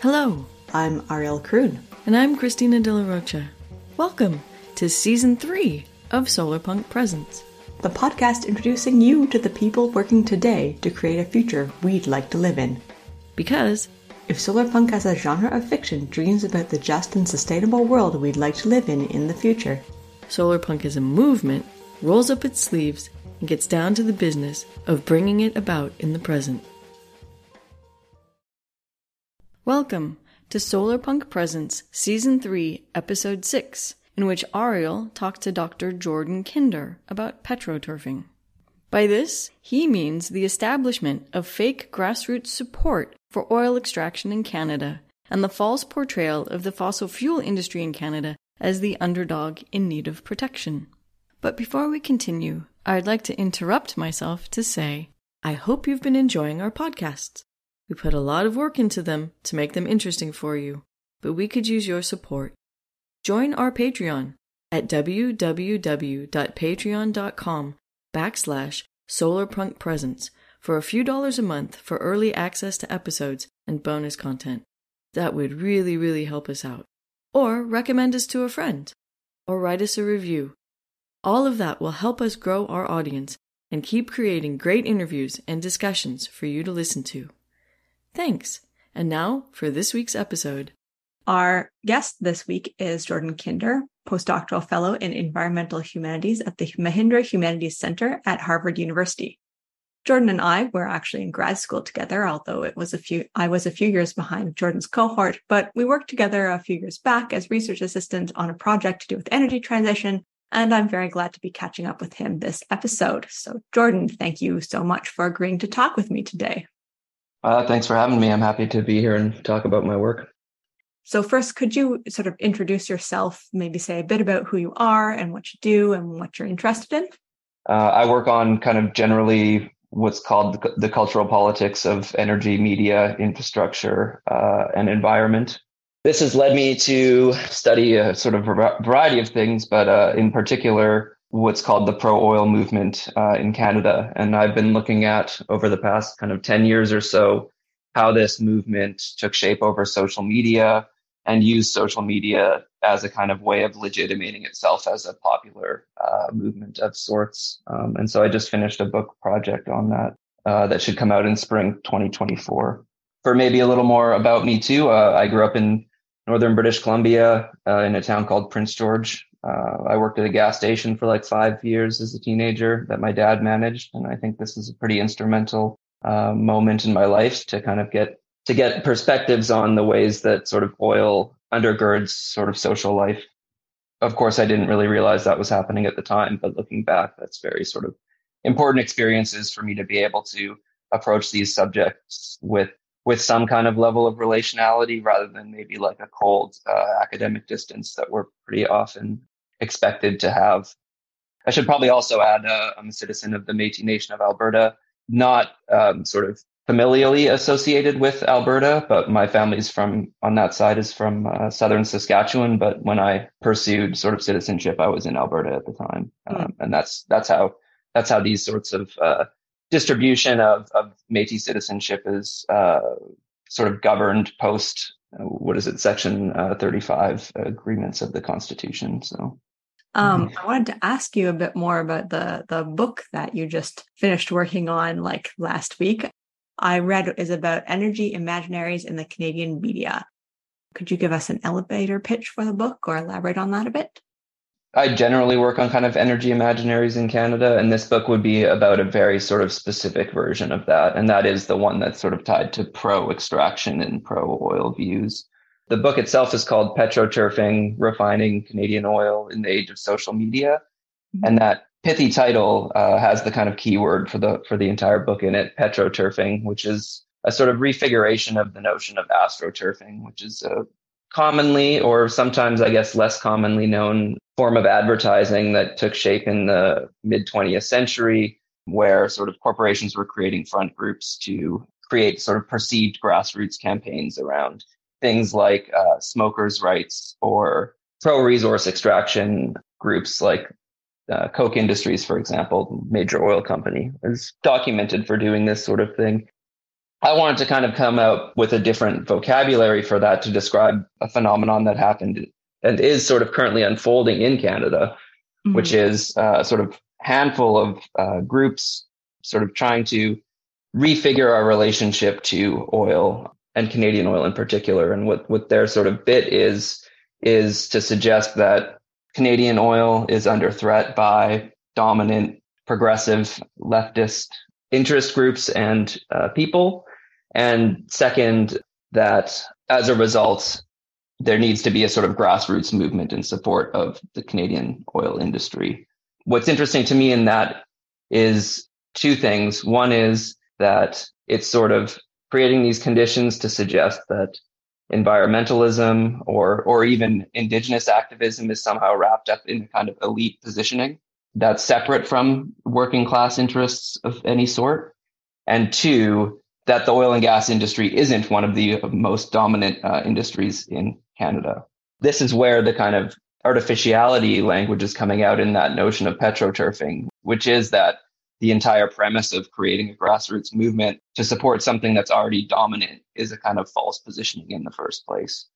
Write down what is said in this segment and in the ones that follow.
Hello, I'm Ariel Kroon. and I'm Christina De La Rocha. Welcome to season three of Solarpunk Presents. the podcast introducing you to the people working today to create a future we'd like to live in. Because If solarpunk as a genre of fiction dreams about the just and sustainable world we'd like to live in in the future, Solarpunk is a movement, rolls up its sleeves, and gets down to the business of bringing it about in the present. Welcome to Solarpunk Presents Season 3, Episode 6, in which Ariel talked to Dr. Jordan Kinder about petroturfing. By this, he means the establishment of fake grassroots support for oil extraction in Canada and the false portrayal of the fossil fuel industry in Canada as the underdog in need of protection. But before we continue, I'd like to interrupt myself to say, I hope you've been enjoying our podcasts. We put a lot of work into them to make them interesting for you, but we could use your support. Join our Patreon at www.patreon.com backslash solarpunkpresents for a few dollars a month for early access to episodes and bonus content. That would really, really help us out. Or recommend us to a friend. Or write us a review. All of that will help us grow our audience and keep creating great interviews and discussions for you to listen to. Thanks. And now for this week's episode. our guest this week is Jordan Kinder, postdoctoral fellow in environmental humanities at the Mahindra Humanities Center at Harvard University. Jordan and I were actually in grad school together, although it was a few I was a few years behind Jordan's cohort, but we worked together a few years back as research assistant on a project to do with energy transition, and I'm very glad to be catching up with him this episode. So Jordan, thank you so much for agreeing to talk with me today. Uh, thanks for having me. I'm happy to be here and talk about my work. So first, could you sort of introduce yourself, maybe say a bit about who you are and what you do and what you're interested in? Uh, I work on kind of generally what's called the, the cultural politics of energy, media, infrastructure, uh, and environment. This has led me to study a sort of variety of things, but uh, in particular, what's called the pro oil movement uh, in Canada. And I've been looking at over the past kind of 10 years or so how this movement took shape over social media and use social media as a kind of way of legitimating itself as a popular uh, movement of sorts. Um, and so I just finished a book project on that uh, that should come out in spring 2024. For maybe a little more about me too, uh, I grew up in northern British Columbia uh, in a town called Prince George. Uh, I worked at a gas station for like five years as a teenager that my dad managed, and I think this is a pretty instrumental uh, moment in my life to kind of get to get perspectives on the ways that sort of oil undergirds sort of social life. Of course, I didn't really realize that was happening at the time, but looking back, that's very sort of important experiences for me to be able to approach these subjects with with some kind of level of relationality rather than maybe like a cold uh, academic distance that we're pretty often expected to have. I should probably also add uh, I'm a citizen of the Métis Nation of Alberta, not um, sort of familially associated with Alberta, but my family's from on that side is from uh, southern Saskatchewan. But when I pursued sort of citizenship, I was in Alberta at the time, um, and that's that's how that's how these sorts of uh, distribution of of Métis citizenship is uh, sort of governed post uh, what is it section uh, 35 agreements of the constitution. So. Um, I wanted to ask you a bit more about the the book that you just finished working on like last week. I read is about energy imaginaries in the Canadian media. Could you give us an elevator pitch for the book or elaborate on that a bit? I generally work on kind of energy imaginaries in Canada, and this book would be about a very sort of specific version of that. And that is the one that's sort of tied to pro extraction and pro oil views. The book itself is called Petroturfing Refining Canadian Oil in the Age of Social Media. Mhm. And that pithy title uh, has the kind of keyword for the for the entire book in it, petroturfing, which is a sort of refiguration of the notion of astroturfing, which is a commonly or sometimes I guess less commonly known form of advertising that took shape in the mid 20th century, where sort of corporations were creating front groups to create sort of perceived grassroots campaigns around things like uh, smokers' rights or pro resource extraction groups like uh, Koch Industries, for example, major oil company, is documented for doing this sort of thing. I wanted to kind of come out with a different vocabulary for that to describe a phenomenon that happened and is sort of currently unfolding in Canada, mm-hmm. which is uh, sort of handful of uh, groups sort of trying to refigure our relationship to oil and Canadian oil in particular. And what, what their sort of bit is, is to suggest that Canadian oil is under threat by dominant progressive leftist interest groups and uh, people. And second, that as a result, there needs to be a sort of grassroots movement in support of the Canadian oil industry. What's interesting to me in that is two things. One is that it's sort of creating these conditions to suggest that environmentalism or or even indigenous activism is somehow wrapped up in kind of elite positioning that's separate from working class interests of any sort. And two that the oil and gas industry isn't one of the most dominant uh, industries in canada. This is where the kind of artificiality language is coming out in that notion of petroturfing which is that the entire premise of creating a grassroots movement to support something that's already dominant is a kind of false positioning in the first place.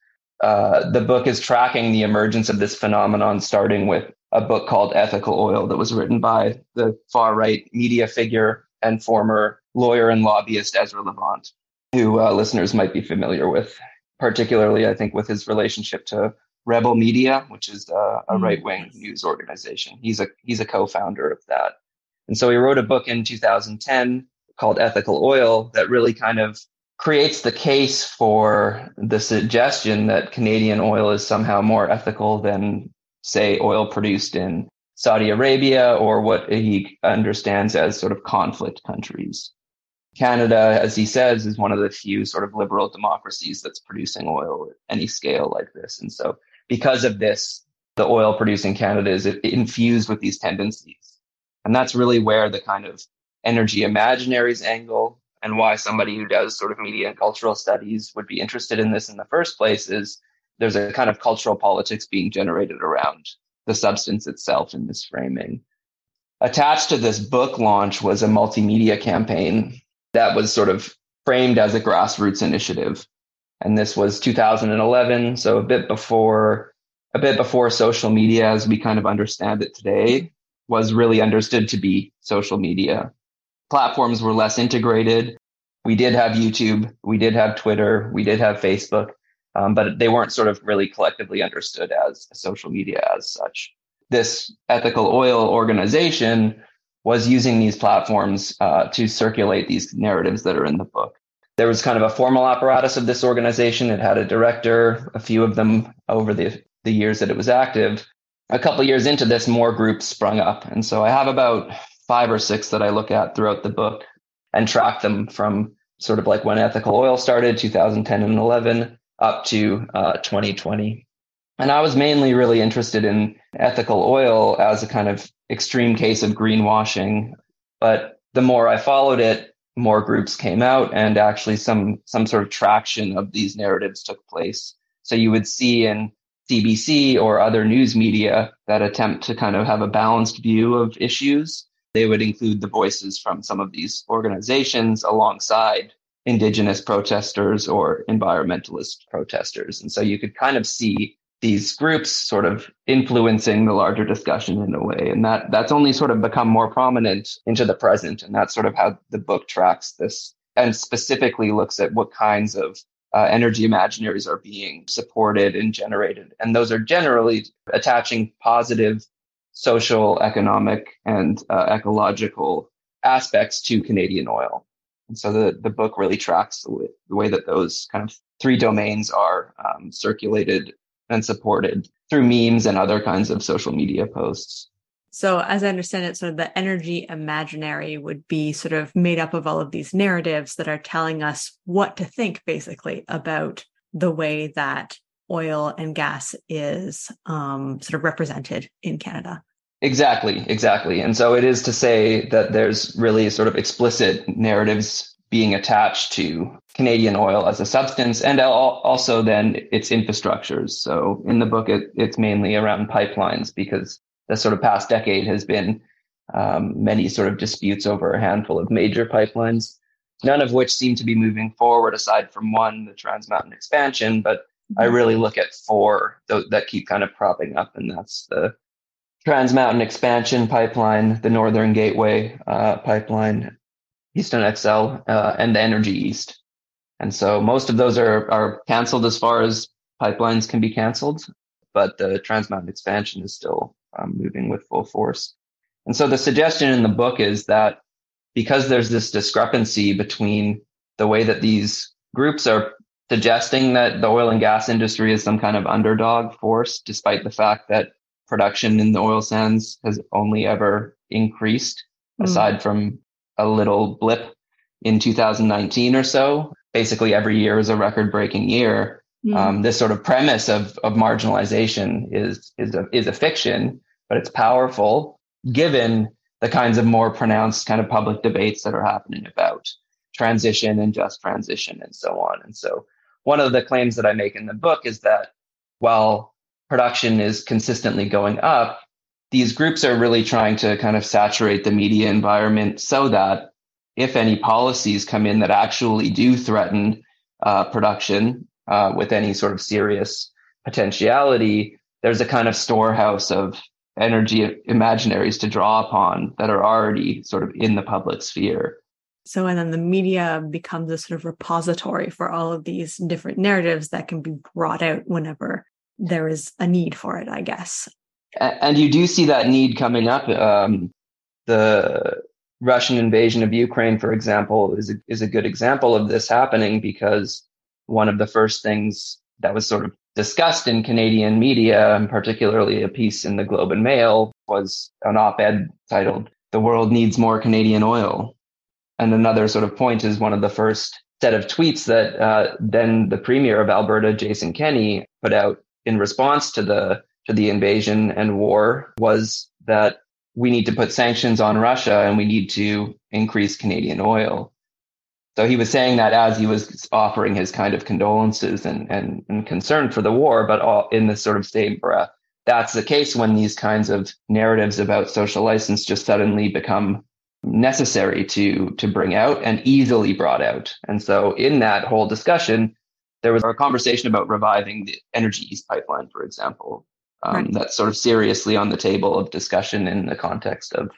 Uh, the book is tracking the emergence of this phenomenon, starting with a book called Ethical Oil that was written by the far right media figure and former lawyer and lobbyist Ezra Levant, who uh, listeners might be familiar with, particularly, I think, with his relationship to Rebel Media, which is uh, a mm. right wing news organization. He's a he's a co-founder of that. And so he wrote a book in 2010 called Ethical Oil that really kind of creates the case for the suggestion that Canadian oil is somehow more ethical than, say, oil produced in Saudi Arabia or what he understands as sort of conflict countries. Canada, as he says, is one of the few sort of liberal democracies that's producing oil at any scale like this. And so, because of this, the oil producing Canada is infused with these tendencies and that's really where the kind of energy imaginaries angle and why somebody who does sort of media and cultural studies would be interested in this in the first place is there's a kind of cultural politics being generated around the substance itself in this framing. Attached to this book launch was a multimedia campaign that was sort of framed as a grassroots initiative. And this was 2011, so a bit before a bit before social media as we kind of understand it today was really understood to be social media. Platforms were less integrated. We did have YouTube, we did have Twitter, we did have Facebook, um, but they weren't sort of really collectively understood as social media as such. This ethical oil organization was using these platforms uh, to circulate these narratives that are in the book. There was kind of a formal apparatus of this organization. It had a director, a few of them over the, the years that it was active, a couple years into this, more groups sprung up. And so I have about five or six that I look at throughout the book and track them from sort of like when ethical oil started, 2010 and 11, up to uh, 2020. And I was mainly really interested in ethical oil as a kind of extreme case of greenwashing. But the more I followed it, more groups came out and actually some some sort of traction of these narratives took place. So you would see in CBC or other news media that attempt to kind of have a balanced view of issues. They would include the voices from some of these organizations alongside indigenous protesters or environmentalist protesters. And so you could kind of see these groups sort of influencing the larger discussion in a way. And that that's only sort of become more prominent into the present. And that's sort of how the book tracks this and specifically looks at what kinds of uh, energy imaginaries are being supported and generated. And those are generally attaching positive social, economic, and uh, ecological aspects to Canadian oil. And so the, the book really tracks the way, that those kind of three domains are um, circulated and supported through memes and other kinds of social media posts. So, as I understand it, sort of the energy imaginary would be sort of made up of all of these narratives that are telling us what to think, basically, about the way that oil and gas is um, sort of represented in Canada. Exactly, exactly. And so it is to say that there's really sort of explicit narratives being attached to Canadian oil as a substance and also then its infrastructures. So in the book, it, it's mainly around pipelines because the sort of past decade has been um, many sort of disputes over a handful of major pipelines, none of which seem to be moving forward aside from one, the Trans Mountain expansion. But I mm-hmm. really look at four th- that keep kind of propping up, and that's the Trans Mountain expansion pipeline, the Northern Gateway uh, pipeline, Keystone XL, uh, and the Energy East. And so most of those are, are canceled as far as pipelines can be canceled, but the Trans Mountain expansion is still um, moving with full force. And so the suggestion in the book is that because there's this discrepancy between the way that these groups are suggesting that the oil and gas industry is some kind of underdog force, despite the fact that production in the oil sands has only ever increased, mm. aside from a little blip in 2019 or so. Basically, every year is a record breaking year. Mm. Um, this sort of premise of, of marginalization is, is, a, is a fiction, but it's powerful given the kinds of more pronounced kind of public debates that are happening about transition and just transition and so on. And so one of the claims that I make in the book is that while production is consistently going up, these groups are really trying to kind of saturate the media environment so that if any policies come in that actually do threaten uh, production uh, with any sort of serious potentiality, there's a kind of storehouse of energy imaginaries to draw upon that are already sort of in the public sphere. So, and then the media becomes a sort of repository for all of these different narratives that can be brought out whenever there is a need for it, I guess. And you do see that need coming up. Um, the Russian invasion of Ukraine, for example, is a, is a good example of this happening because one of the first things that was sort of discussed in Canadian media, and particularly a piece in the Globe and Mail, was an op ed titled, The World Needs More Canadian Oil. And another sort of point is one of the first set of tweets that uh, then the premier of Alberta, Jason Kenney, put out in response to the to the invasion and war was that we need to put sanctions on Russia and we need to increase Canadian oil. So he was saying that as he was offering his kind of condolences and, and, and concern for the war, but all in the sort of same breath. That's the case when these kinds of narratives about social license just suddenly become necessary to to bring out and easily brought out. And so in that whole discussion, there was a conversation about reviving the Energy East pipeline, for example. Um, right. That's sort of seriously on the table of discussion in the context of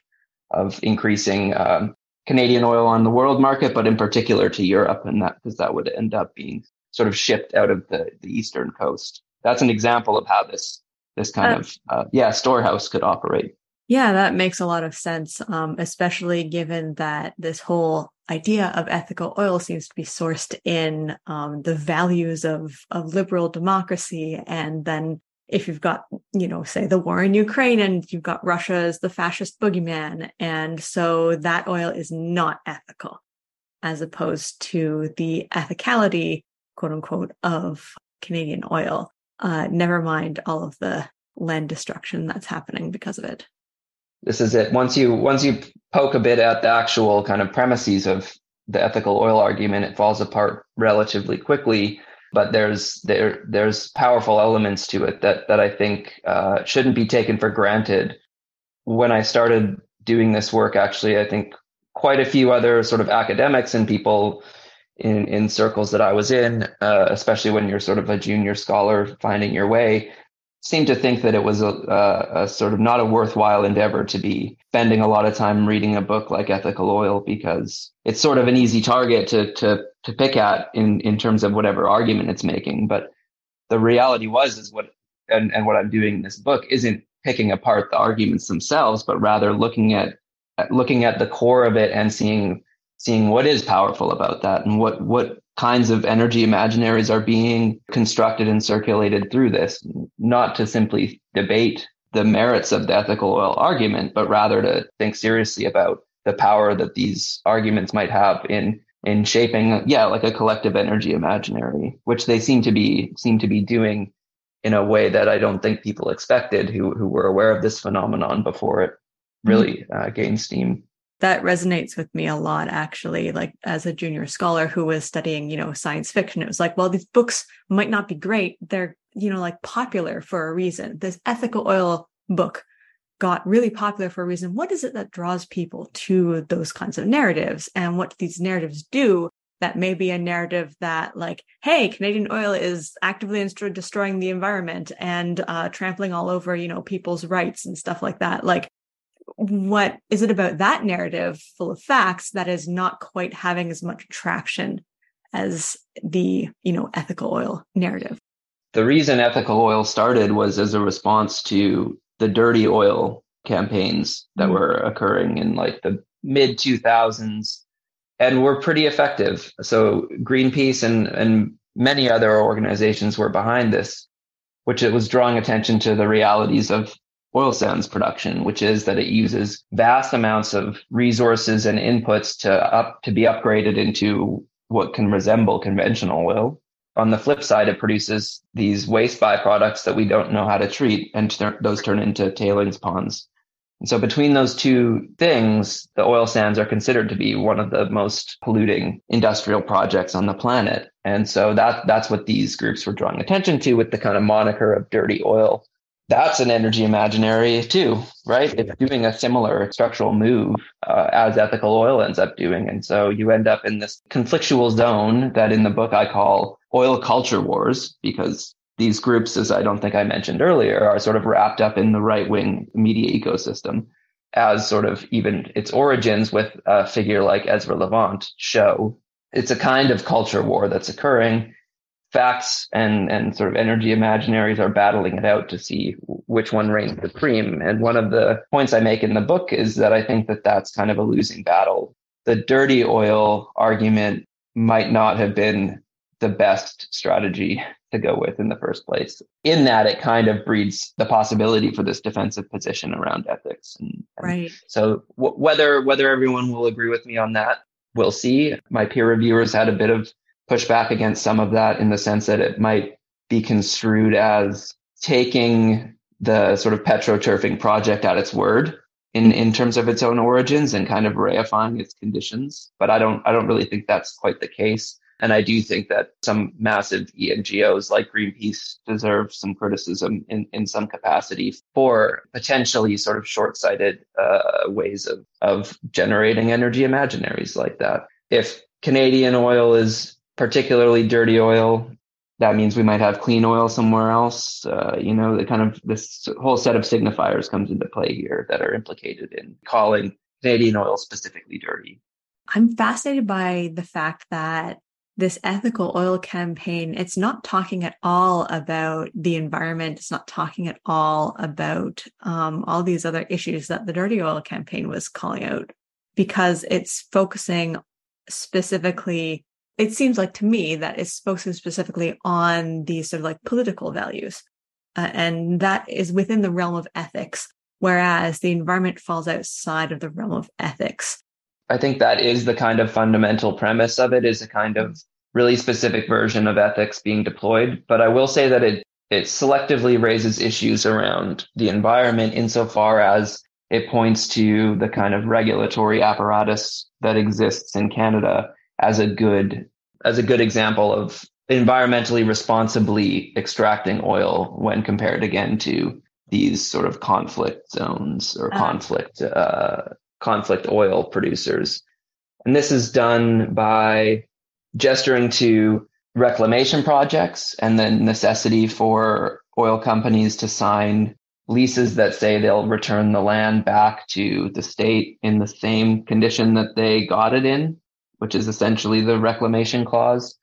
of increasing um, Canadian oil on the world market, but in particular to Europe, and that because that would end up being sort of shipped out of the, the eastern coast. That's an example of how this this kind uh, of uh, yeah storehouse could operate. Yeah, that makes a lot of sense, um, especially given that this whole idea of ethical oil seems to be sourced in um, the values of of liberal democracy, and then if you've got, you know, say the war in Ukraine and you've got Russia as the fascist boogeyman. And so that oil is not ethical as opposed to the ethicality, quote unquote, of Canadian oil. Uh, never mind all of the land destruction that's happening because of it. This is it. Once you once you poke a bit at the actual kind of premises of the ethical oil argument, it falls apart relatively quickly but there's there there's powerful elements to it that that I think uh, shouldn't be taken for granted. When I started doing this work, actually, I think quite a few other sort of academics and people in in circles that I was in, uh, especially when you're sort of a junior scholar finding your way, seemed to think that it was a, a, a, sort of not a worthwhile endeavor to be spending a lot of time reading a book like Ethical Oil because it's sort of an easy target to to to pick at in in terms of whatever argument it's making. But the reality was is what and, and what I'm doing in this book isn't picking apart the arguments themselves, but rather looking at looking at the core of it and seeing seeing what is powerful about that and what what kinds of energy imaginaries are being constructed and circulated through this, not to simply debate the merits of the ethical oil argument, but rather to think seriously about the power that these arguments might have in in shaping, yeah, like a collective energy imaginary, which they seem to be seem to be doing in a way that I don't think people expected who who were aware of this phenomenon before it really uh, gained steam that resonates with me a lot actually like as a junior scholar who was studying you know science fiction it was like well these books might not be great they're you know like popular for a reason this ethical oil book got really popular for a reason. What is it that draws people to those kinds of narratives? And what these narratives do that may be a narrative that like, hey, Canadian oil is actively destroying the environment and uh, trampling all over, you know, people's rights and stuff like that. Like, what is it about that narrative full of facts that is not quite having as much traction as the, you know, ethical oil narrative? The reason ethical oil started was as a response to the dirty oil campaigns that mm-hmm. were occurring in like the mid 2000s and were pretty effective. So Greenpeace and, and many other organizations were behind this, which it was drawing attention to the realities of oil sands production, which is that it uses vast amounts of resources and inputs to up to be upgraded into what can resemble conventional oil. On the flip side, it produces these waste byproducts that we don't know how to treat, and those turn into tailings ponds. And so between those two things, the oil sands are considered to be one of the most polluting industrial projects on the planet. And so that that's what these groups were drawing attention to with the kind of moniker of dirty oil. That's an energy imaginary too, right? It's doing a similar structural move uh, as ethical oil ends up doing. And so you end up in this conflictual zone that in the book I call oil culture wars because these groups, as I don't think I mentioned earlier, are sort of wrapped up in the right wing media ecosystem as sort of even its origins with a figure like Ezra Levant show. It's a kind of culture war that's occurring. Facts and, and sort of energy imaginaries are battling it out to see which one reigns supreme. And one of the points I make in the book is that I think that that's kind of a losing battle. The dirty oil argument might not have been the best strategy to go with in the first place. In that, it kind of breeds the possibility for this defensive position around ethics. And, and right. So w- whether whether everyone will agree with me on that, we'll see. My peer reviewers had a bit of pushback against some of that in the sense that it might be construed as taking the sort of petroturfing project at its word in, in terms of its own origins and kind of reifying its conditions. But I don't I don't really think that's quite the case. And I do think that some massive NGOs like Greenpeace deserve some criticism in, in some capacity for potentially sort of short sighted uh, ways of, of generating energy imaginaries like that. If Canadian oil is particularly dirty oil, that means we might have clean oil somewhere else. Uh, you know, the kind of this whole set of signifiers comes into play here that are implicated in calling Canadian oil specifically dirty. I'm fascinated by the fact that this ethical oil campaign, it's not talking at all about the environment. It's not talking at all about um, all these other issues that the dirty oil campaign was calling out because it's focusing specifically. It seems like to me that it's focusing specifically on these sort of like political values. Uh, and that is within the realm of ethics, whereas the environment falls outside of the realm of ethics. I think that is the kind of fundamental premise of it is a kind of really specific version of ethics being deployed. But I will say that it it selectively raises issues around the environment insofar as it points to the kind of regulatory apparatus that exists in Canada as a good as a good example of environmentally responsibly extracting oil when compared again to these sort of conflict zones or uh, conflict uh, conflict oil producers. And this is done by gesturing to reclamation projects and the necessity for oil companies to sign leases that say they'll return the land back to the state in the same condition that they got it in, which is essentially the reclamation clause.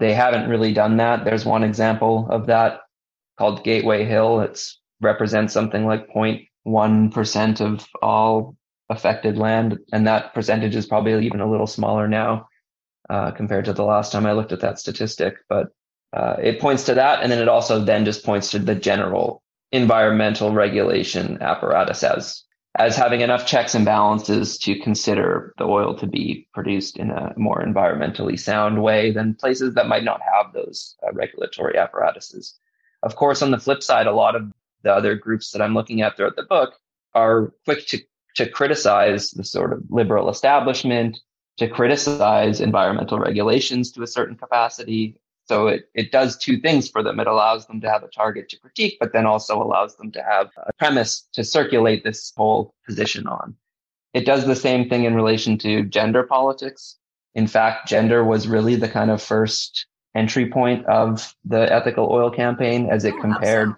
They haven't really done that. There's one example of that called Gateway Hill. It represents something like 0.1% of all affected land. And that percentage is probably even a little smaller now uh, compared to the last time I looked at that statistic. But uh, it points to that. And then it also then just points to the general environmental regulation apparatus as as having enough checks and balances to consider the oil to be produced in a more environmentally sound way than places that might not have those uh, regulatory apparatuses. Of course, on the flip side, a lot of the other groups that I'm looking at throughout the book are quick to to criticize the sort of liberal establishment, to criticize environmental regulations to a certain capacity, So it, it does two things for them. It allows them to have a target to critique, but then also allows them to have a premise to circulate this whole position on. It does the same thing in relation to gender politics. In fact, gender was really the kind of first entry point of the ethical oil campaign as it oh, compared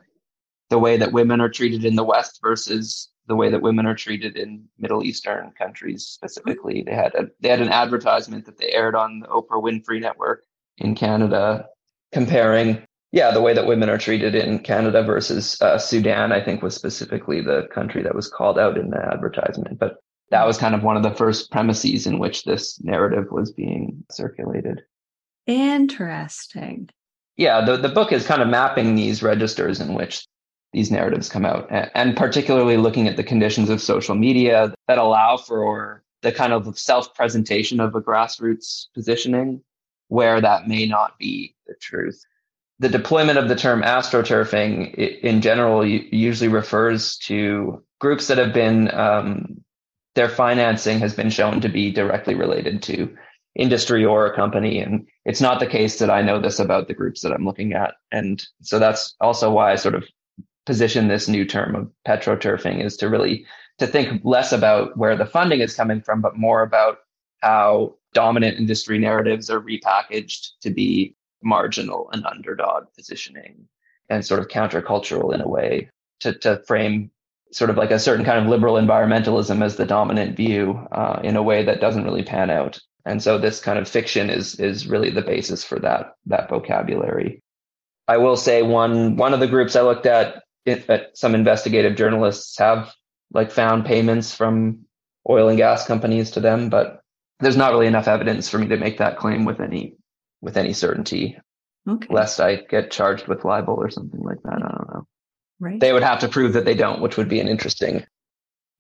the way that women are treated in the West versus the way that women are treated in Middle Eastern countries specifically. They had a, they had an advertisement that they aired on the Oprah Winfrey Network in Canada comparing yeah the way that women are treated in Canada versus uh, Sudan. I think was specifically the country that was called out in the advertisement, but that was kind of one of the first premises in which this narrative was being circulated. Interesting. Yeah, the, the book is kind of mapping these registers in which these narratives come out, and particularly looking at the conditions of social media that allow for the kind of self presentation of a grassroots positioning where that may not be the truth. The deployment of the term astroturfing in general usually refers to groups that have been, um, their financing has been shown to be directly related to industry or a company. And it's not the case that I know this about the groups that I'm looking at. And so that's also why I sort of position this new term of petroturfing is to really to think less about where the funding is coming from, but more about how dominant industry narratives are repackaged to be marginal and underdog positioning and sort of countercultural in a way to, to frame sort of like a certain kind of liberal environmentalism as the dominant view uh, in a way that doesn't really pan out. And so this kind of fiction is is really the basis for that that vocabulary. I will say one one of the groups I looked at, it, some investigative journalists have like found payments from oil and gas companies to them, but there's not really enough evidence for me to make that claim with any with any certainty. Okay. Lest I get charged with libel or something like that. I don't know. Right. They would have to prove that they don't, which would be an interesting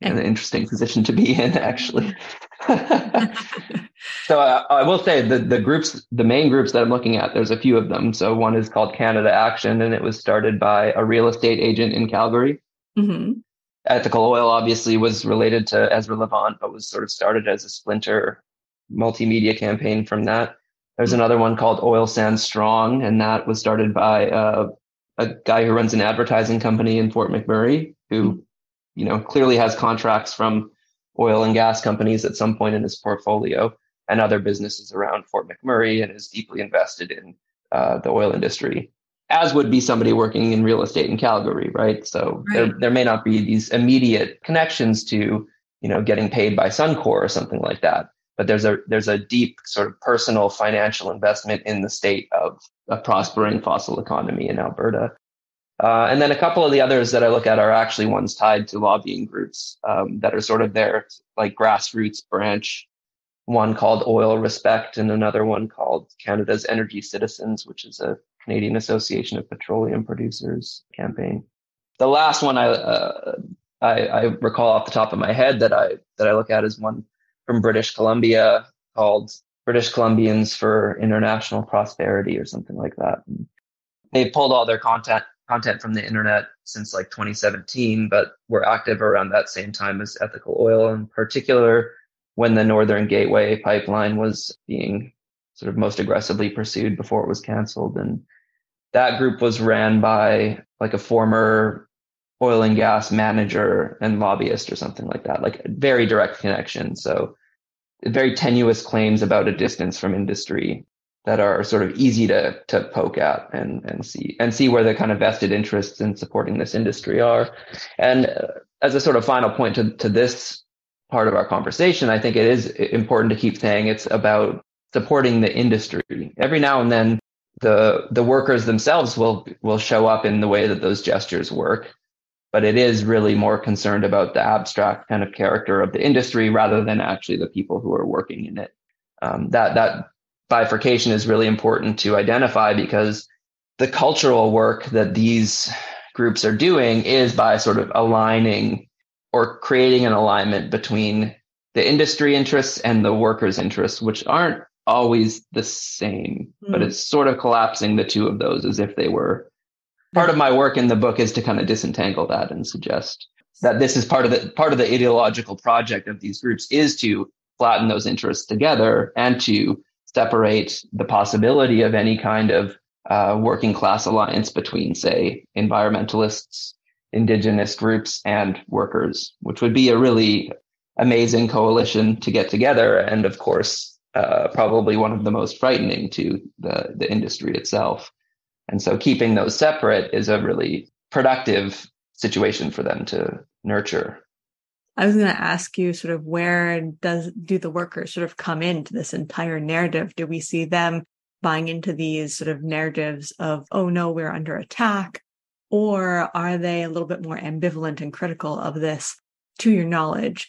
an interesting position to be in, actually. so uh, I will say the the groups, the main groups that I'm looking at, there's a few of them. So one is called Canada Action, and it was started by a real estate agent in Calgary. Mm-hmm. Ethical Oil obviously was related to Ezra Levant, but was sort of started as a splinter multimedia campaign from that. There's mm-hmm. another one called Oil Sands Strong, and that was started by uh, a guy who runs an advertising company in Fort McMurray, who mm-hmm you know, clearly has contracts from oil and gas companies at some point in his portfolio and other businesses around Fort McMurray and is deeply invested in uh, the oil industry, as would be somebody working in real estate in Calgary, right? So right. There, there may not be these immediate connections to, you know, getting paid by Suncor or something like that. But there's a there's a deep sort of personal financial investment in the state of a prospering fossil economy in Alberta. Uh, and then a couple of the others that I look at are actually ones tied to lobbying groups um, that are sort of their like grassroots branch. One called Oil Respect, and another one called Canada's Energy Citizens, which is a Canadian Association of Petroleum Producers campaign. The last one I, uh, I, I recall off the top of my head that I that I look at is one from British Columbia called British Columbians for International Prosperity or something like that. And they pulled all their content content from the internet since like 2017, but were active around that same time as ethical oil, in particular when the Northern Gateway pipeline was being sort of most aggressively pursued before it was canceled. And that group was ran by like a former oil and gas manager and lobbyist or something like that, like very direct connection. So very tenuous claims about a distance from industry that are sort of easy to to poke at and and see and see where the kind of vested interests in supporting this industry are. And uh, as a sort of final point to to this part of our conversation, I think it is important to keep saying it's about supporting the industry. Every now and then, the the workers themselves will will show up in the way that those gestures work, but it is really more concerned about the abstract kind of character of the industry rather than actually the people who are working in it. Um, that that bifurcation is really important to identify because the cultural work that these groups are doing is by sort of aligning or creating an alignment between the industry interests and the workers' interests, which aren't always the same, mm. but hmm. it's sort of collapsing the two of those as if they were. Part of my work in the book is to kind of disentangle that and suggest that this is part of the part of the ideological project of these groups is to flatten those interests together and to separate the possibility of any kind of uh, working class alliance between, say, environmentalists, indigenous groups, and workers, which would be a really amazing coalition to get together. And of course, uh, probably one of the most frightening to the, the industry itself. And so keeping those separate is a really productive situation for them to nurture. I was going to ask you sort of where does do the workers sort of come into this entire narrative? Do we see them buying into these sort of narratives of, oh no, we're under attack? Or are they a little bit more ambivalent and critical of this to your knowledge?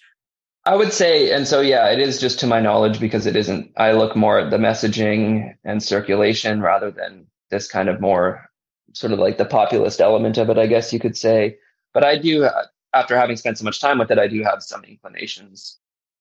I would say, and so yeah, it is just to my knowledge because it isn't, I look more at the messaging and circulation rather than this kind of more sort of like the populist element of it, I guess you could say. But I do, after having spent so much time with it, I do have some inclinations.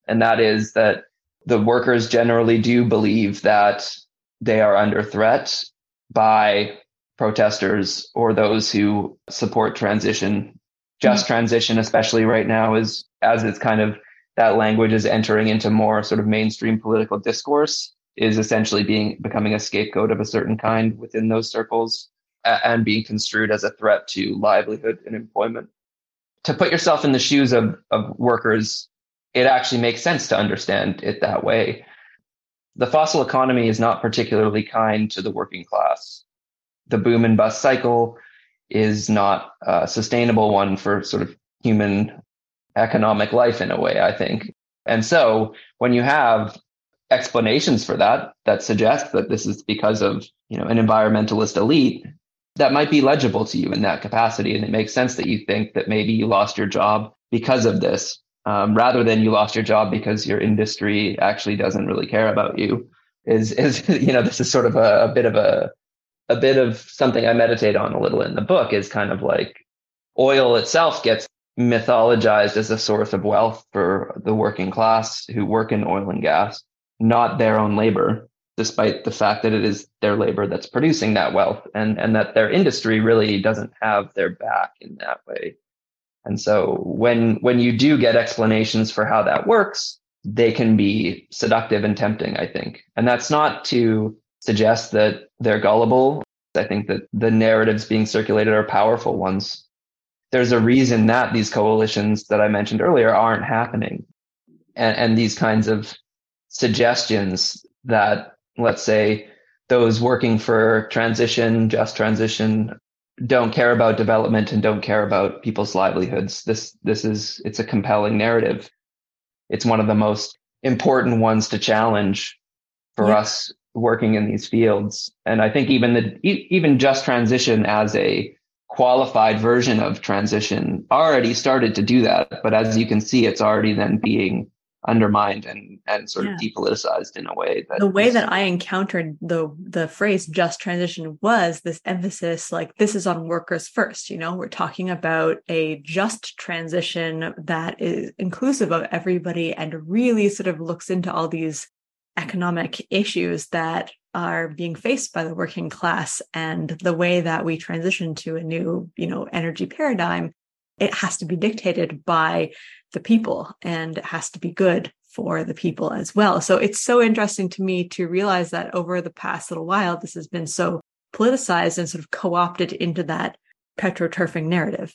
And that is that the workers generally do believe that they are under threat by protesters or those who support transition. Just mm-hmm. transition, especially right now, is as it's kind of that language is entering into more sort of mainstream political discourse, is essentially being becoming a scapegoat of a certain kind within those circles and being construed as a threat to livelihood and employment. To put yourself in the shoes of, of workers, it actually makes sense to understand it that way. The fossil economy is not particularly kind to the working class. The boom and bust cycle is not a sustainable one for sort of human economic life in a way, I think. And so when you have explanations for that that suggest that this is because of, you know, an environmentalist elite, that might be legible to you in that capacity. And it makes sense that you think that maybe you lost your job because of this, um, rather than you lost your job because your industry actually doesn't really care about you. Is is you know this is sort of a, a bit of a a bit of something I meditate on a little in the book is kind of like oil itself gets mythologized as a source of wealth for the working class who work in oil and gas, not their own labor despite the fact that it is their labor that's producing that wealth and, and that their industry really doesn't have their back in that way. And so when, when you do get explanations for how that works, they can be seductive and tempting, I think. And that's not to suggest that they're gullible. I think that the narratives being circulated are powerful ones. There's a reason that these coalitions that I mentioned earlier aren't happening. And, and these kinds of suggestions that let's say those working for transition, just transition, don't care about development and don't care about people's livelihoods. This this is it's a compelling narrative. It's one of the most important ones to challenge for yeah. us working in these fields. And I think even the even just transition as a qualified version of transition already started to do that. But as you can see, it's already then being undermined and and sort yeah. of depoliticized in a way that the way that I encountered the the phrase just transition was this emphasis like this is on workers first you know we're talking about a just transition that is inclusive of everybody and really sort of looks into all these economic issues that are being faced by the working class and the way that we transition to a new you know energy paradigm it has to be dictated by the people and it has to be good for the people as well. So it's so interesting to me to realize that over the past little while, this has been so politicized and sort of co opted into that petroturfing narrative.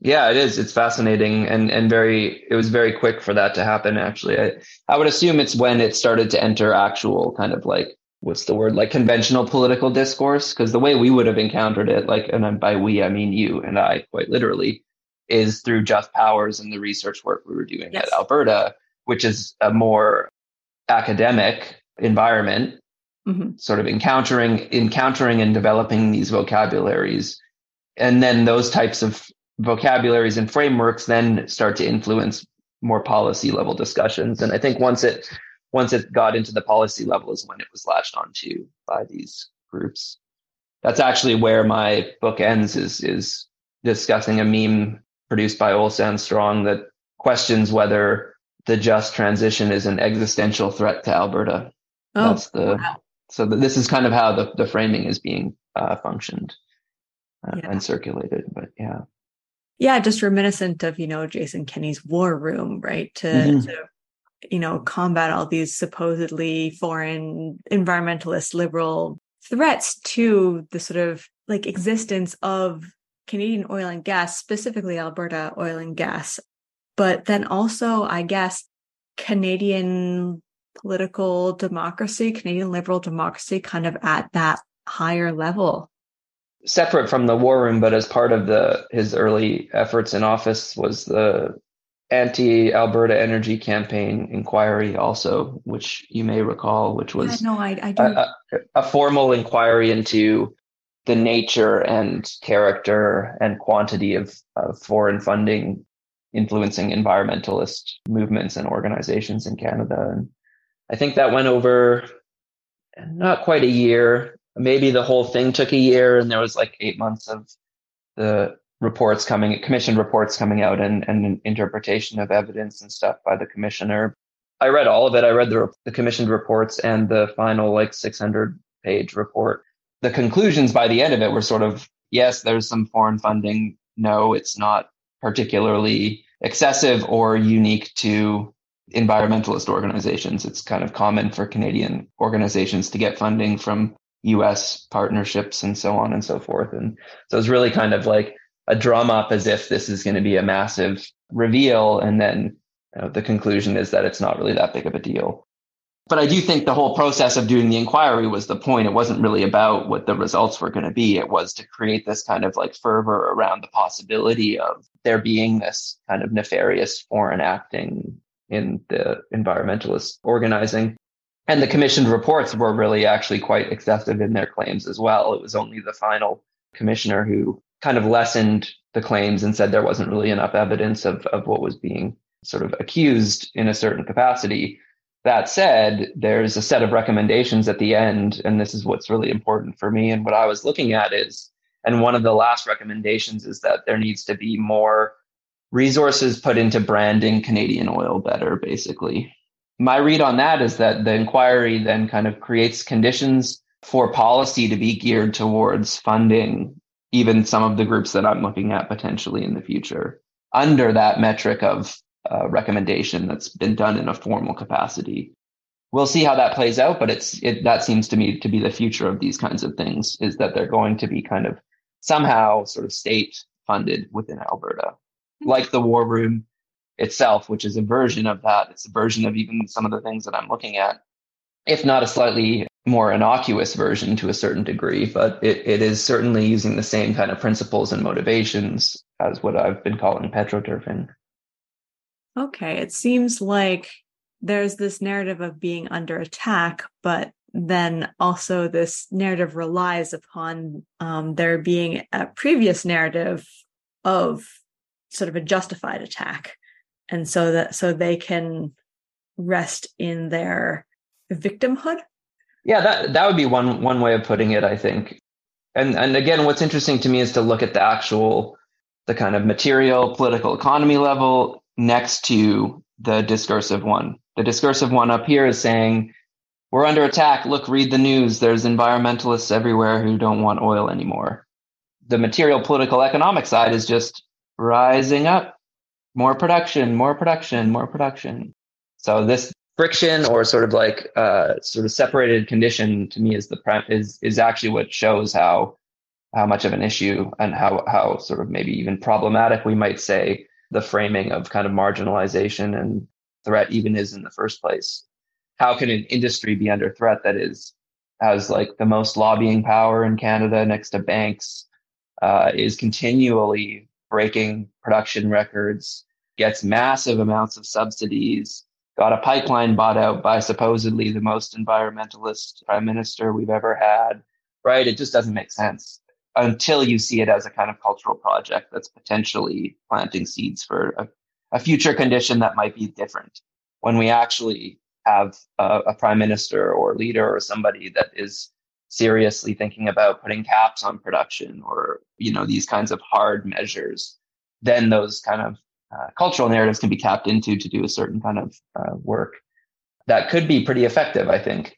Yeah, it is. It's fascinating and, and very, it was very quick for that to happen. Actually, I, I would assume it's when it started to enter actual kind of like, what's the word? Like conventional political discourse. Cause the way we would have encountered it, like, and by we, I mean you and I quite literally is through Just Powers and the research work we were doing yes. at Alberta, which is a more academic environment, mm-hmm. sort of encountering encountering and developing these vocabularies. And then those types of vocabularies and frameworks then start to influence more policy level discussions. And I think once it once it got into the policy level is when it was latched onto by these groups. That's actually where my book ends is is discussing a meme produced by Oil Sands Strong that questions whether the just transition is an existential threat to Alberta. Oh, That's the wow. so this is kind of how the, the framing is being uh, functioned uh, yeah. and circulated. But yeah, yeah, just reminiscent of you know Jason Kenney's War Room, right? To, mm-hmm. to you know, combat all these supposedly foreign environmentalist liberal threats to the sort of like existence of Canadian oil and gas, specifically Alberta oil and gas. But then also, I guess, Canadian political democracy, Canadian liberal democracy, kind of at that higher level. Separate from the war room, but as part of the his early efforts in office was the anti-Alberta Energy Campaign inquiry, also, which you may recall, which was yeah, no, I, I do. A, a, formal inquiry into the nature and character and quantity of, of foreign funding influencing environmentalist movements and organizations in Canada. And I think that went over not quite a year. Maybe the whole thing took a year, and there was like eight months of the reports coming, commissioned reports coming out, and, and an interpretation of evidence and stuff by the commissioner. I read all of it. I read the, the commissioned reports and the final like 600 page report. The conclusions by the end of it were sort of yes, there's some foreign funding. No, it's not particularly excessive or unique to environmentalist organizations. It's kind of common for Canadian organizations to get funding from US partnerships and so on and so forth. And so it's really kind of like a drum up as if this is going to be a massive reveal. And then you know, the conclusion is that it's not really that big of a deal. But I do think the whole process of doing the inquiry was the point. It wasn't really about what the results were going to be. It was to create this kind of like fervor around the possibility of there being this kind of nefarious foreign acting in the environmentalist organizing. And the commissioned reports were really actually quite excessive in their claims as well. It was only the final commissioner who kind of lessened the claims and said there wasn't really enough evidence of, of what was being sort of accused in a certain capacity. That said, there's a set of recommendations at the end, and this is what's really important for me. And what I was looking at is, and one of the last recommendations is that there needs to be more resources put into branding Canadian oil better, basically. My read on that is that the inquiry then kind of creates conditions for policy to be geared towards funding even some of the groups that I'm looking at potentially in the future under that metric of uh, recommendation that's been done in a formal capacity. We'll see how that plays out, but it's it, that seems to me to be the future of these kinds of things is that they're going to be kind of somehow sort of state funded within Alberta, like the War Room itself, which is a version of that. It's a version of even some of the things that I'm looking at, if not a slightly more innocuous version to a certain degree, but it, it is certainly using the same kind of principles and motivations as what I've been calling petroturfing. Okay, it seems like there's this narrative of being under attack, but then also this narrative relies upon um, there being a previous narrative of sort of a justified attack, and so that so they can rest in their victimhood yeah, that that would be one one way of putting it, I think. And and again, what's interesting to me is to look at the actual the kind of material political economy level next to the discursive one. The discursive one up here is saying we're under attack. Look, read the news. There's environmentalists everywhere who don't want oil anymore. The material political economic side is just rising up. More production, more production, more production. So this friction or sort of like uh, sort of separated condition to me is the is is actually what shows how how much of an issue and how how sort of maybe even problematic we might say the framing of kind of marginalization and threat even is in the first place. How can an industry be under threat that is has like the most lobbying power in Canada next to banks, uh, is continually breaking production records, gets massive amounts of subsidies, got a pipeline bought out by supposedly the most environmentalist prime minister we've ever had, right? It just doesn't make sense until you see it as a kind of cultural project that's potentially planting seeds for a, a future condition that might be different. When we actually have a, a prime minister or leader or somebody that is seriously thinking about putting caps on production or you know these kinds of hard measures then those kind of uh, cultural narratives can be tapped into to do a certain kind of uh, work that could be pretty effective i think.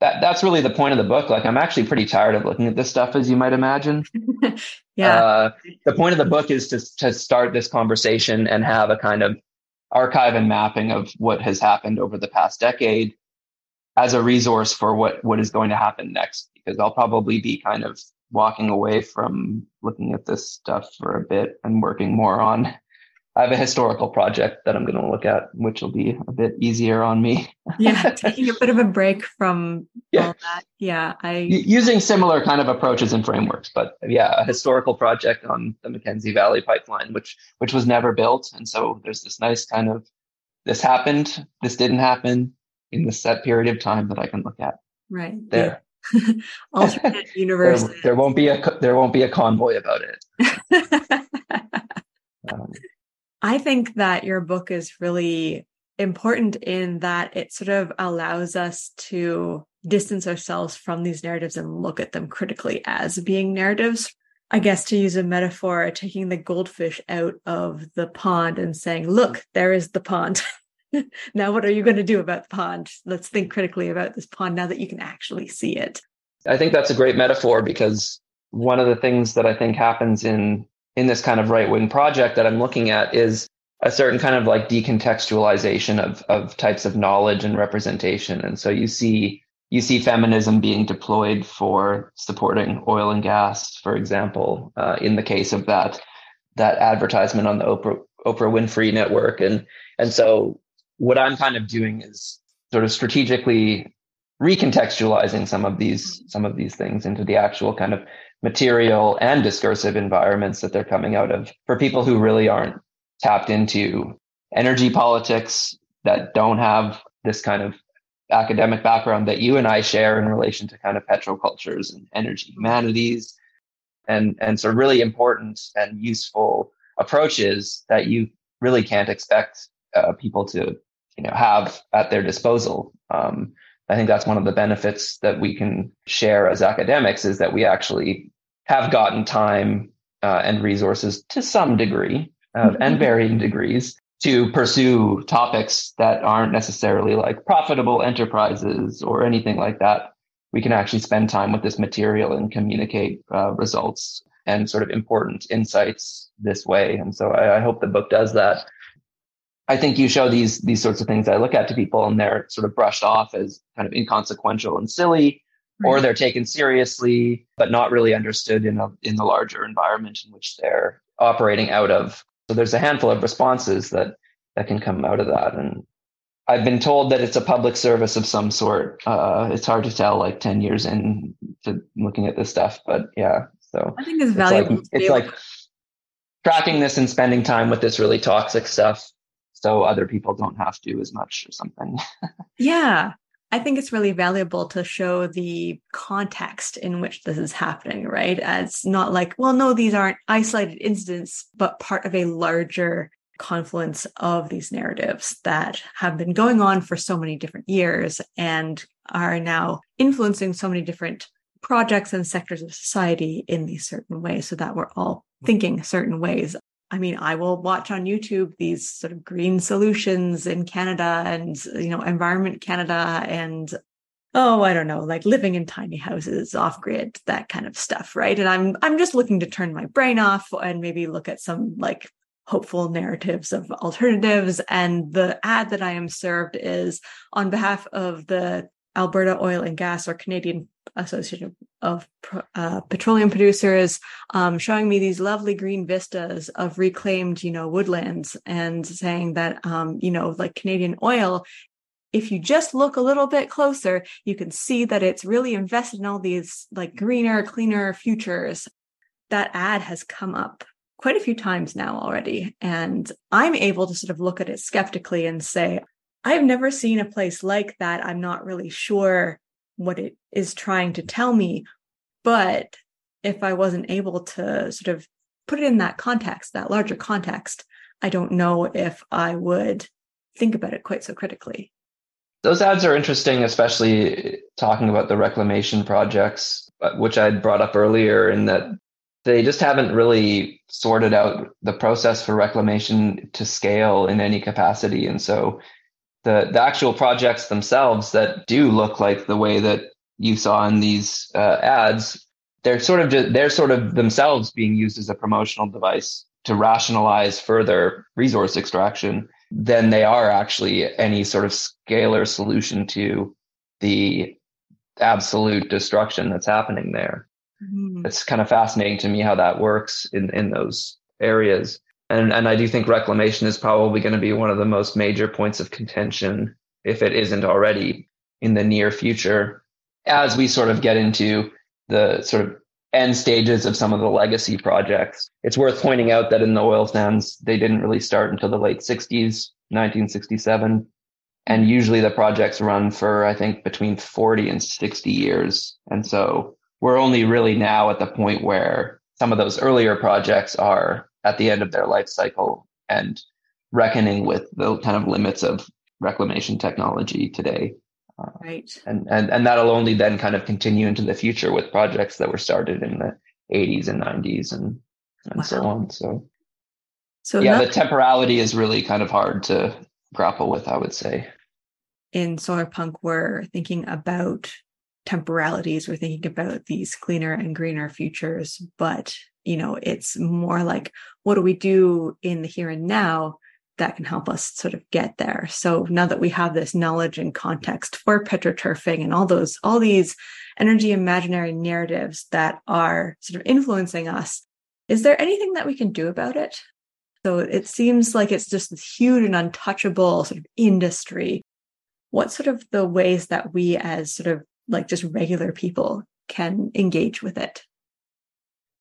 That that's really the point of the book. Like i'm actually pretty tired of looking at this stuff as you might imagine. Yeah. Uh, the point of the book is to, to start this conversation and have a kind of archive and mapping of what has happened over the past decade as a resource for what what is going to happen next because I'll probably be kind of walking away from looking at this stuff for a bit and working more on I have a historical project that I'm going to look at, which will be a bit easier on me. yeah, taking a bit of a break from yeah. all that. Yeah, I using similar kind of approaches and frameworks, but yeah, a historical project on the Mackenzie Valley pipeline, which which was never built, and so there's this nice kind of this happened, this didn't happen in this set period of time that I can look at. Right there. Yeah. Alternate universe. there, there won't be a there won't be a convoy about it. um, I think that your book is really important in that it sort of allows us to distance ourselves from these narratives and look at them critically as being narratives. I guess to use a metaphor, taking the goldfish out of the pond and saying, look, there is the pond. now, what are you going to do about the pond? Let's think critically about this pond now that you can actually see it. I think that's a great metaphor because one of the things that I think happens in in this kind of right wing project that I'm looking at is a certain kind of like decontextualization of of types of knowledge and representation. And so you see you see feminism being deployed for supporting oil and gas, for example, uh, in the case of that that advertisement on the Oprah Oprah Winfrey network. And and so what I'm kind of doing is sort of strategically recontextualizing some of these some of these things into the actual kind of material and discursive environments that they're coming out of for people who really aren't tapped into energy politics that don't have this kind of academic background that you and I share in relation to kind of petrocultures and energy humanities. And and so really important and useful approaches that you really can't expect uh, people to you know have at their disposal. Um, I think that's one of the benefits that we can share as academics is that we actually have gotten time uh, and resources to some degree uh, and mm-hmm. varying degrees to pursue topics that aren't necessarily like profitable enterprises or anything like that. We can actually spend time with this material and communicate uh, results and sort of important insights this way. And so I, I hope the book does that. I think you show these these sorts of things I look at to people and they're sort of brushed off as kind of inconsequential and silly, right. or they're taken seriously but not really understood in a, in the larger environment in which they're operating out of. So there's a handful of responses that that can come out of that, and I've been told that it's a public service of some sort. Uh, it's hard to tell, like ten years in to looking at this stuff, but yeah. So I think it's valuable. It's like, it's like tracking this and spending time with this really toxic stuff so other people don't have to as much or something. yeah. I think it's really valuable to show the context in which this is happening, right? As not like, well, no, these aren't isolated incidents, but part of a larger confluence of these narratives that have been going on for so many different years and are now influencing so many different projects and sectors of society in these certain ways so that we're all thinking certain ways I mean, I will watch on YouTube these sort of green solutions in Canada and, you know, Environment Canada and, oh, I don't know, like living in tiny houses off grid, that kind of stuff. Right. And I'm, I'm just looking to turn my brain off and maybe look at some like hopeful narratives of alternatives. And the ad that I am served is on behalf of the Alberta Oil and Gas or Canadian Association of uh, Petroleum Producers, um, showing me these lovely green vistas of reclaimed, you know, woodlands, and saying that, um, you know, like Canadian oil. If you just look a little bit closer, you can see that it's really invested in all these like greener, cleaner futures. That ad has come up quite a few times now already. And I'm able to sort of look at it skeptically and say, I've never seen a place like that. I'm not really sure what it is trying to tell me. But if I wasn't able to sort of put it in that context, that larger context, I don't know if I would think about it quite so critically. Those ads are interesting, especially talking about the reclamation projects, uh, which I brought up earlier, in that they just haven't really sorted out the process for reclamation to scale in any capacity. And so the the actual projects themselves that do look like the way that you saw in these uh, ads, they're sort of just, they're sort of themselves being used as a promotional device to rationalize further resource extraction than they are actually any sort of scalar solution to the absolute destruction that's happening there. Mm. It's kind of fascinating to me how that works in, in those areas. And, and I do think reclamation is probably going to be one of the most major points of contention, if it isn't already in the near future, as we sort of get into the sort of end stages of some of the legacy projects. It's worth pointing out that in the oil sands, they didn't really start until the late 60s, 1967. And usually the projects run for, I think, between 40 and 60 years. And so we're only really now at the point where some of those earlier projects are at the end of their life cycle and reckoning with the kind of limits of reclamation technology today. Uh, right. And, and, and that'll only then kind of continue into the future with projects that were started in the 80s and 90s and, and wow. so on. So, so yeah, not- the temporality is really kind of hard to grapple with, I would say. In solar punk, we're thinking about temporalities. We're thinking about these cleaner and greener futures, but you know, it's more like what do we do in the here and now that can help us sort of get there. So now that we have this knowledge and context for petroturfing and all those, all these energy imaginary narratives that are sort of influencing us, is there anything that we can do about it? So it seems like it's just this huge and untouchable sort of industry. What sort of the ways that we as sort of like just regular people can engage with it?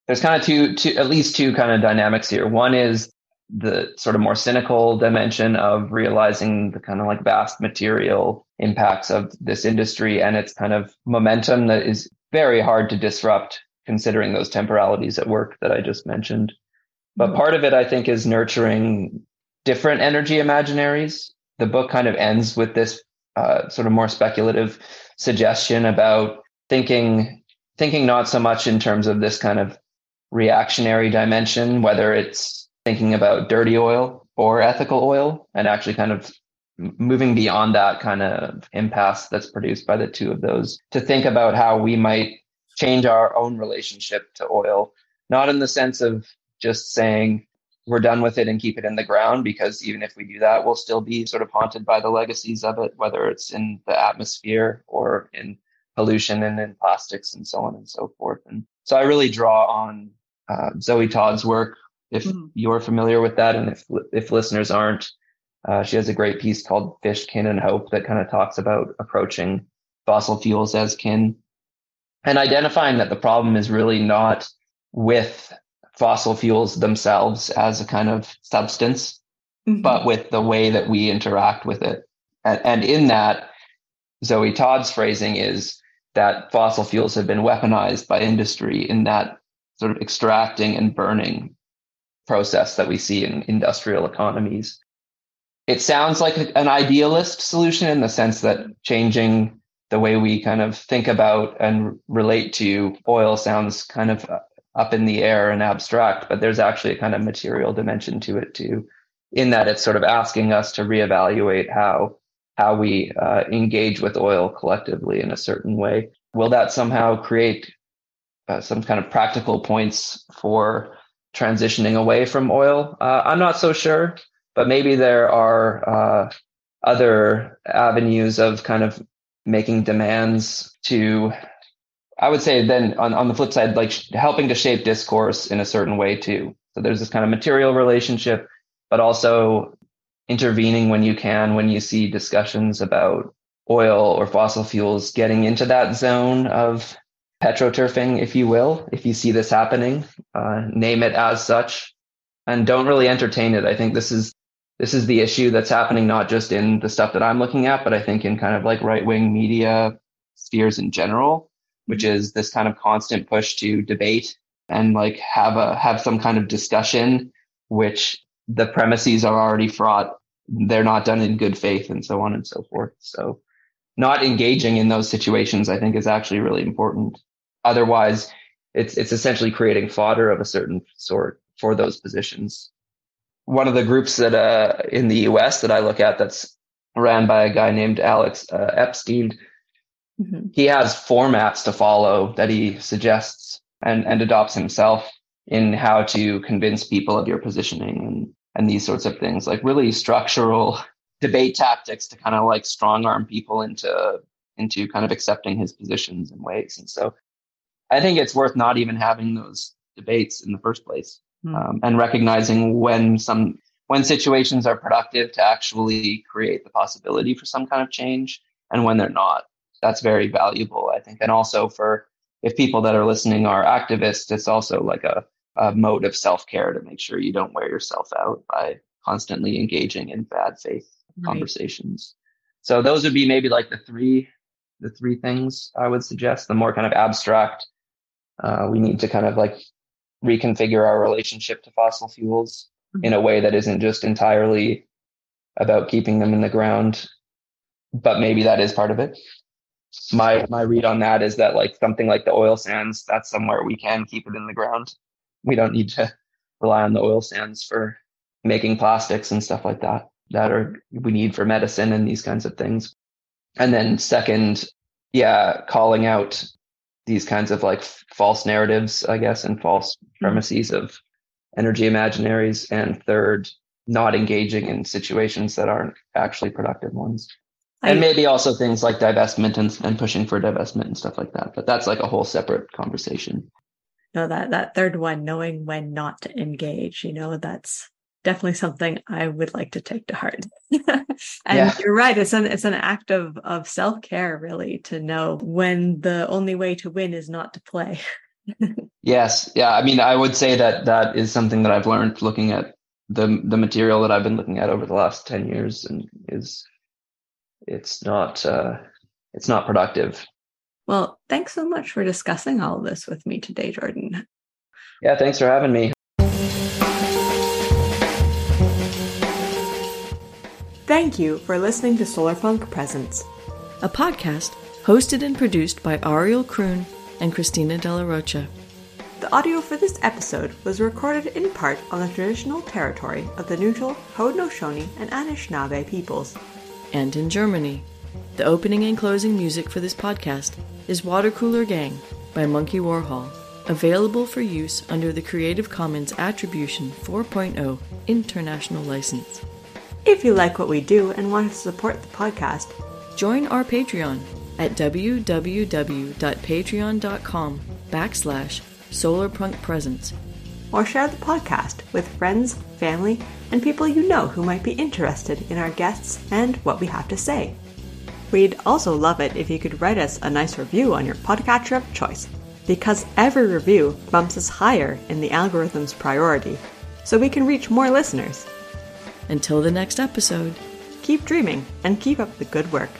There's kind of two, two, at least two kind of dynamics here. One is the sort of more cynical dimension of realizing the kind of like vast material impacts of this industry and its kind of momentum that is very hard to disrupt considering those temporalities at work that I just mentioned. But mm-hmm. part of it, I think, is nurturing different energy imaginaries. The book kind of ends with this uh, sort of more speculative suggestion about thinking, thinking not so much in terms of this kind of reactionary dimension, whether it's thinking about dirty oil or ethical oil and actually kind of moving beyond that kind of impasse that's produced by the two of those to think about how we might change our own relationship to oil, not in the sense of just saying we're done with it and keep it in the ground, because even if we do that, we'll still be sort of haunted by the legacies of it, whether it's in the atmosphere or in pollution and in plastics and so on and so forth. And so I really draw on uh, Zoe Todd's work if mm-hmm. you're familiar with that, and if if listeners aren't, uh, she has a great piece called "Fish, Kin, and Hope" that kind of talks about approaching fossil fuels as kin and identifying that the problem is really not with fossil fuels themselves as a kind of substance, mm-hmm. but with the way that we interact with it. And, and in that, Zoe Todd's phrasing is that fossil fuels have been weaponized by industry in that sort of extracting and burning process that we see in industrial economies. It sounds like an idealist solution in the sense that changing the way we kind of think about and relate to oil sounds kind of up in the air and abstract, but there's actually a kind of material dimension to it too, in that it's sort of asking us to reevaluate how how we uh, engage with oil collectively in a certain way. Will that somehow create uh, some kind of practical points for transitioning away from oil. Uh, I'm not so sure, but maybe there are uh, other avenues of kind of making demands to, I would say then on, on the flip side, like sh- helping to shape discourse in a certain way too. So there's this kind of material relationship, but also intervening when you can, when you see discussions about oil or fossil fuels getting into that zone of petroturfing, if you will, if you see this happening, uh, name it as such, and don't really entertain it. I think this is this is the issue that's happening not just in the stuff that I'm looking at, but I think in kind of like right wing media spheres in general, which mm-hmm. is this kind of constant push to debate and like have a have some kind of discussion, which the premises are already fraught. They're not done in good faith, and so on and so forth. So not engaging in those situations, I think, is actually really important. Otherwise, it's it's essentially creating fodder of a certain sort for those positions. One of the groups that uh, in the U.S. that I look at that's ran by a guy named Alex uh, Epstein. Mm-hmm. He has formats to follow that he suggests and and adopts himself in how to convince people of your positioning and and these sorts of things, like really structural debate tactics to kind of like strong arm people into into kind of accepting his positions in ways. And so I think it's worth not even having those debates in the first place mm. um, and recognizing when some when situations are productive to actually create the possibility for some kind of change and when they're not. That's very valuable, I think. And also for if people that are listening are activists, it's also like a, a mode of self care to make sure you don't wear yourself out by constantly engaging in bad faith right. conversations. So those would be maybe like the three the three things I would suggest. The more kind of abstract, uh, we need to kind of like reconfigure our relationship to fossil fuels in a way that isn't just entirely about keeping them in the ground, but maybe that is part of it. My my read on that is that like something like the oil sands, that's somewhere we can keep it in the ground. We don't need to rely on the oil sands for making plastics and stuff like that that are we need for medicine and these kinds of things. And then second, yeah, calling out these kinds of like false narratives, I guess, and false mm-hmm. premises of energy imaginaries. And third, not engaging in situations that aren't actually productive ones. I, and maybe also things like divestment and, and pushing for divestment and stuff like that. But that's like a whole separate conversation. No, that that third one, knowing when not to engage, you know, that's definitely something I would like to take to heart. and yeah. you're right. It's an it's an act of of self care, really, to know when the only way to win is not to play. yes, yeah. I mean, I would say that that is something that I've learned looking at the the material that I've been looking at over the last ten years, and is it's not uh, it's not productive. Well, thanks so much for discussing all of this with me today, Jordan. Yeah, thanks for having me. Thank you for listening to Solarpunk Presents, a podcast hosted and produced by Ariel Kroon and Christina De La Rocha. The audio for this episode was recorded in part on the traditional territory of the neutral Haudenosaunee and Anishinaabe peoples. And in Germany. The opening and closing music for this podcast is Water Cooler Gang by Monkey Warhol, available for use under the Creative Commons Attribution 4.0 International License. If you like what we do and want to support the podcast, join our Patreon at www.patreon.com backslash solarpunkpresents or share the podcast with friends, family, and people you know who might be interested in our guests and what we have to say. We'd also love it if you could write us a nice review on your podcatcher of choice, because every review bumps us higher in the algorithm's priority, so we can reach more listeners. Until the next episode, keep dreaming and keep up the good work.